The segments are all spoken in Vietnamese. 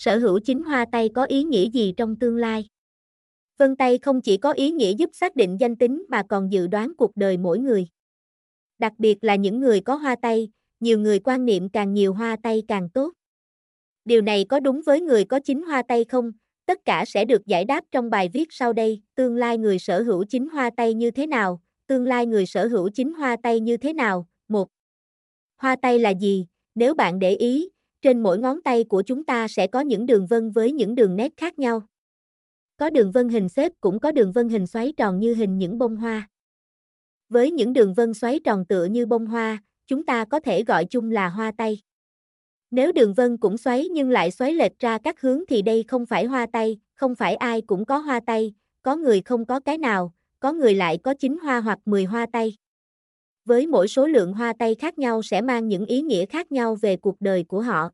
Sở hữu chính hoa tay có ý nghĩa gì trong tương lai? Vân tay không chỉ có ý nghĩa giúp xác định danh tính mà còn dự đoán cuộc đời mỗi người. Đặc biệt là những người có hoa tay, nhiều người quan niệm càng nhiều hoa tay càng tốt. Điều này có đúng với người có chính hoa tay không? Tất cả sẽ được giải đáp trong bài viết sau đây. Tương lai người sở hữu chính hoa tay như thế nào? Tương lai người sở hữu chính hoa tay như thế nào? Một, Hoa tay là gì? Nếu bạn để ý, trên mỗi ngón tay của chúng ta sẽ có những đường vân với những đường nét khác nhau. Có đường vân hình xếp cũng có đường vân hình xoáy tròn như hình những bông hoa. Với những đường vân xoáy tròn tựa như bông hoa, chúng ta có thể gọi chung là hoa tay. Nếu đường vân cũng xoáy nhưng lại xoáy lệch ra các hướng thì đây không phải hoa tay, không phải ai cũng có hoa tay, có người không có cái nào, có người lại có 9 hoa hoặc 10 hoa tay. Với mỗi số lượng hoa tay khác nhau sẽ mang những ý nghĩa khác nhau về cuộc đời của họ.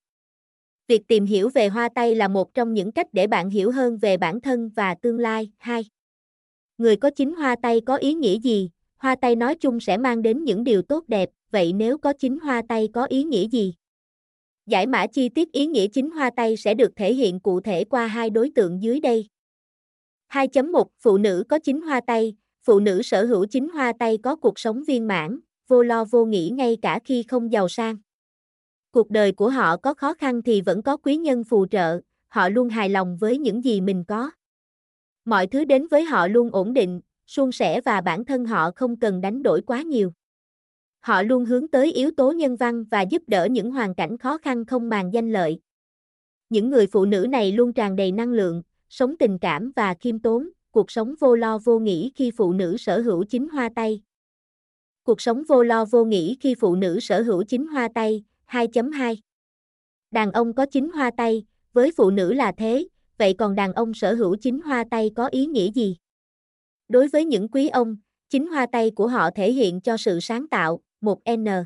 Việc tìm hiểu về hoa tay là một trong những cách để bạn hiểu hơn về bản thân và tương lai. 2. Người có chính hoa tay có ý nghĩa gì? Hoa tay nói chung sẽ mang đến những điều tốt đẹp, vậy nếu có chính hoa tay có ý nghĩa gì? Giải mã chi tiết ý nghĩa chính hoa tay sẽ được thể hiện cụ thể qua hai đối tượng dưới đây. 2.1 Phụ nữ có chính hoa tay, phụ nữ sở hữu chính hoa tay có cuộc sống viên mãn, vô lo vô nghĩ ngay cả khi không giàu sang. Cuộc đời của họ có khó khăn thì vẫn có quý nhân phù trợ, họ luôn hài lòng với những gì mình có. Mọi thứ đến với họ luôn ổn định, suôn sẻ và bản thân họ không cần đánh đổi quá nhiều. Họ luôn hướng tới yếu tố nhân văn và giúp đỡ những hoàn cảnh khó khăn không màng danh lợi. Những người phụ nữ này luôn tràn đầy năng lượng, sống tình cảm và khiêm tốn, cuộc sống vô lo vô nghĩ khi phụ nữ sở hữu chính hoa tay. Cuộc sống vô lo vô nghĩ khi phụ nữ sở hữu chính hoa tay, 2.2 Đàn ông có chính hoa tay, với phụ nữ là thế, vậy còn đàn ông sở hữu chính hoa tay có ý nghĩa gì? Đối với những quý ông, chính hoa tay của họ thể hiện cho sự sáng tạo, 1n